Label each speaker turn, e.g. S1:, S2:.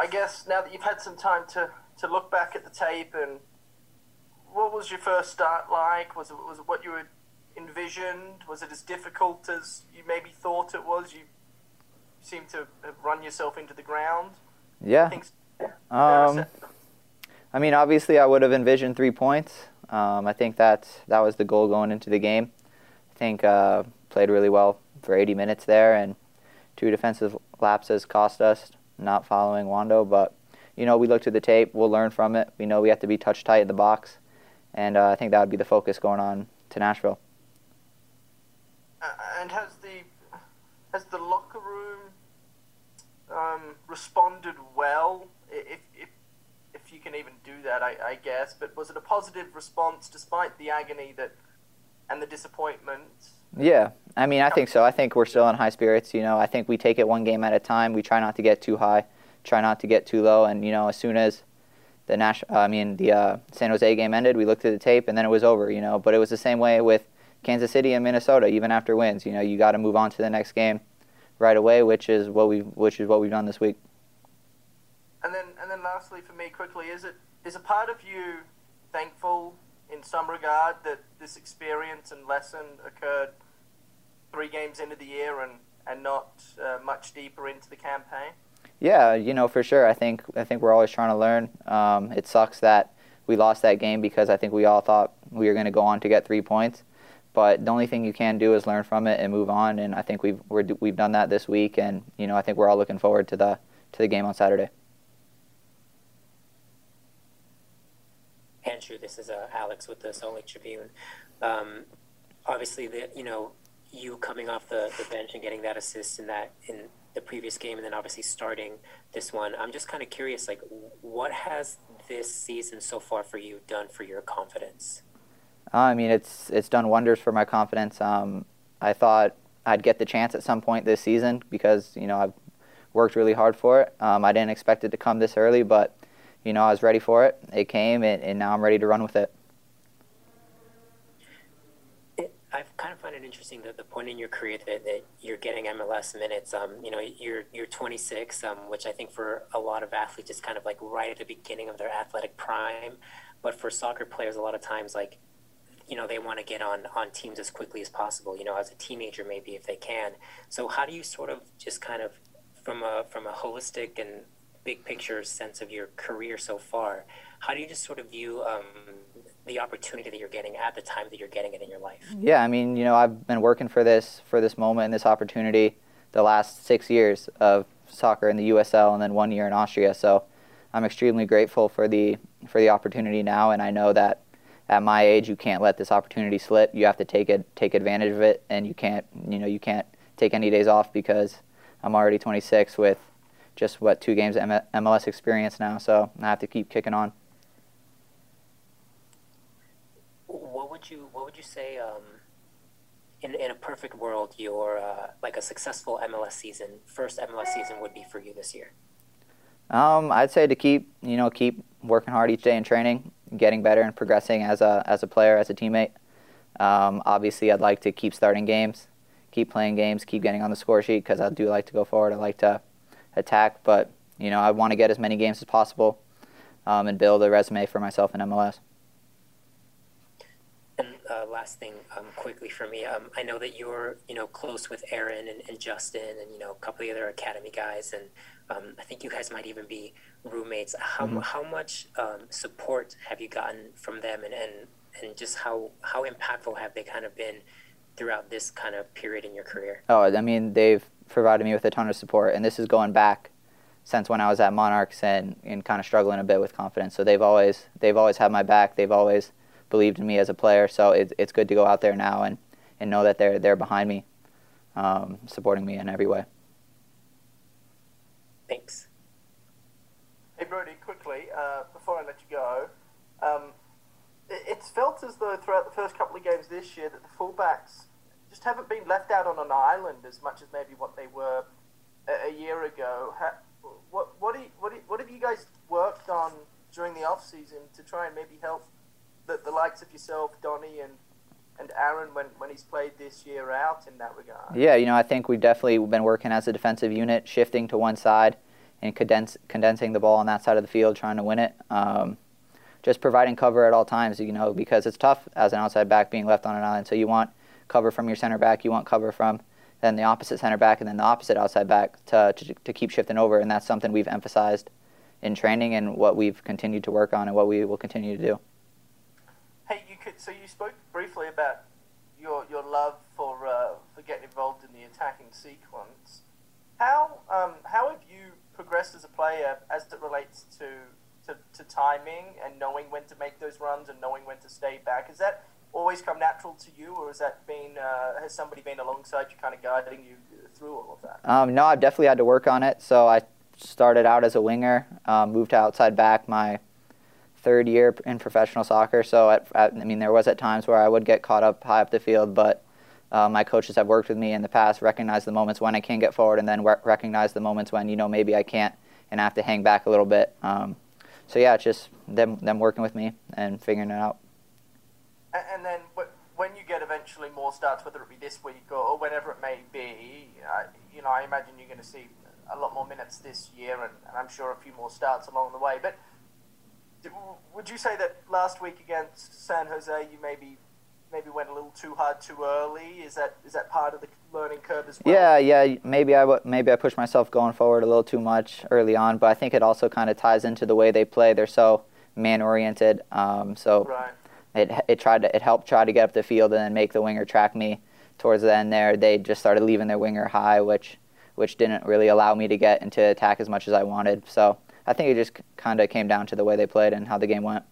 S1: I guess now that you've had some time to, to look back at the tape and what was your first start like? Was it was it what you had envisioned? Was it as difficult as you maybe thought it was? You seem to have run yourself into the ground.
S2: Yeah. Um, I mean, obviously, I would have envisioned three points. Um, I think that that was the goal going into the game. I think uh, played really well for 80 minutes there, and two defensive lapses cost us not following Wondo. But you know, we looked at the tape. We'll learn from it. We know we have to be touch tight in the box, and uh, I think that would be the focus going on to Nashville.
S1: Uh, and has the has the locker room um, responded well? If, if if you can even do that, I, I guess. But was it a positive response despite the agony that and the disappointment?
S2: Yeah, I mean, I think so. I think we're still in high spirits. You know, I think we take it one game at a time. We try not to get too high, try not to get too low, and you know, as soon as the Nash, I mean, the uh, San Jose game ended, we looked at the tape, and then it was over. You know, but it was the same way with Kansas City and Minnesota. Even after wins, you know, you got to move on to the next game right away, which is what we which is what we've done this week.
S1: And then, and then, lastly, for me, quickly, is it is a part of you thankful in some regard that this experience and lesson occurred three games into the year and and not uh, much deeper into the campaign?
S2: Yeah, you know, for sure. I think I think we're always trying to learn. Um, it sucks that we lost that game because I think we all thought we were going to go on to get three points. But the only thing you can do is learn from it and move on. And I think we've we have done that this week. And you know, I think we're all looking forward to the to the game on Saturday.
S3: Andrew, this is uh, Alex with the Salt Lake Tribune. Um, obviously, the you know you coming off the, the bench and getting that assist in that in the previous game, and then obviously starting this one. I'm just kind of curious, like, what has this season so far for you done for your confidence?
S2: Uh, I mean, it's it's done wonders for my confidence. Um, I thought I'd get the chance at some point this season because you know I've worked really hard for it. Um, I didn't expect it to come this early, but you know I was ready for it. It came, and, and now I'm ready to run with it.
S3: I kind of find it interesting that the point in your career that, that you're getting MLS minutes. Um, you know, you're you're 26, um, which I think for a lot of athletes is kind of like right at the beginning of their athletic prime. But for soccer players, a lot of times, like you know, they want to get on on teams as quickly as possible. You know, as a teenager, maybe if they can. So, how do you sort of just kind of from a from a holistic and big picture sense of your career so far, how do you just sort of view um, the opportunity that you're getting at the time that you're getting it in your life?
S2: Yeah, I mean, you know, I've been working for this for this moment and this opportunity the last six years of soccer in the USL and then one year in Austria. So I'm extremely grateful for the for the opportunity now, and I know that at my age you can't let this opportunity slip. You have to take it take advantage of it, and you can't you know you can't take any days off because I'm already 26 with just what two games MLS experience now. So I have to keep kicking on.
S3: What would you what would you say um, in in a perfect world your uh, like a successful MLS season first MLS season would be for you this year?
S2: Um, I'd say to keep you know keep working hard each day in training, getting better and progressing as a as a player as a teammate. Um, obviously, I'd like to keep starting games, keep playing games, keep getting on the score sheet because I do like to go forward. I like to attack, but you know I want to get as many games as possible um, and build a resume for myself in MLS
S3: uh, last thing um, quickly for me. Um, I know that you're, you know, close with Aaron and, and, Justin and, you know, a couple of the other academy guys. And um, I think you guys might even be roommates. How, mm-hmm. how much um, support have you gotten from them and, and, and just how, how impactful have they kind of been throughout this kind of period in your career?
S2: Oh, I mean, they've provided me with a ton of support. And this is going back since when I was at Monarchs and, and kind of struggling a bit with confidence. So they've always, they've always had my back. They've always believed in me as a player. So it, it's good to go out there now and, and know that they're they're behind me, um, supporting me in every way.
S3: Thanks.
S1: Hey Brody, quickly uh, before I let you go, um, it, it's felt as though throughout the first couple of games this year that the fullbacks just haven't been left out on an island as much as maybe what they were a, a year ago. Ha, what what, do you, what, do you, what have you guys worked on during the off season to try and maybe help the, the likes of yourself, Donny, and and Aaron when, when he's played this year out in that regard?
S2: Yeah, you know, I think we've definitely been working as a defensive unit, shifting to one side and condense, condensing the ball on that side of the field, trying to win it. Um, just providing cover at all times, you know, because it's tough as an outside back being left on an island. So you want cover from your center back, you want cover from then the opposite center back, and then the opposite outside back to, to, to keep shifting over. And that's something we've emphasized in training and what we've continued to work on and what we will continue to do.
S1: Hey, you could. So you spoke briefly about your your love for uh, for getting involved in the attacking sequence. How um, how have you progressed as a player as it relates to, to to timing and knowing when to make those runs and knowing when to stay back? Is that always come natural to you, or has that been uh, has somebody been alongside you, kind of guiding you through all of that?
S2: Um, no, I've definitely had to work on it. So I started out as a winger, um, moved to outside back my third year in professional soccer. So at, at, I mean, there was at times where I would get caught up high up the field, but uh, my coaches have worked with me in the past, recognize the moments when I can get forward, and then re- recognize the moments when you know maybe I can't and I have to hang back a little bit. Um, so yeah, it's just them them working with me and figuring it out.
S1: And, and then when you get eventually more starts, whether it be this week or, or whenever it may be, uh, you know, I imagine you're going to see a lot more minutes this year, and, and I'm sure a few more starts along the way. But would you say that last week against San Jose, you maybe maybe went a little too hard too early? Is that is that part of the learning curve as well?
S2: Yeah, yeah. Maybe I maybe I pushed myself going forward a little too much early on, but I think it also kind of ties into the way they play. They're so man oriented. Um, so
S1: right.
S2: It it tried to it helped try to get up the field and then make the winger track me. Towards the end there, they just started leaving their winger high, which which didn't really allow me to get into attack as much as I wanted. So I think it just kind of came down to the way they played and how the game went.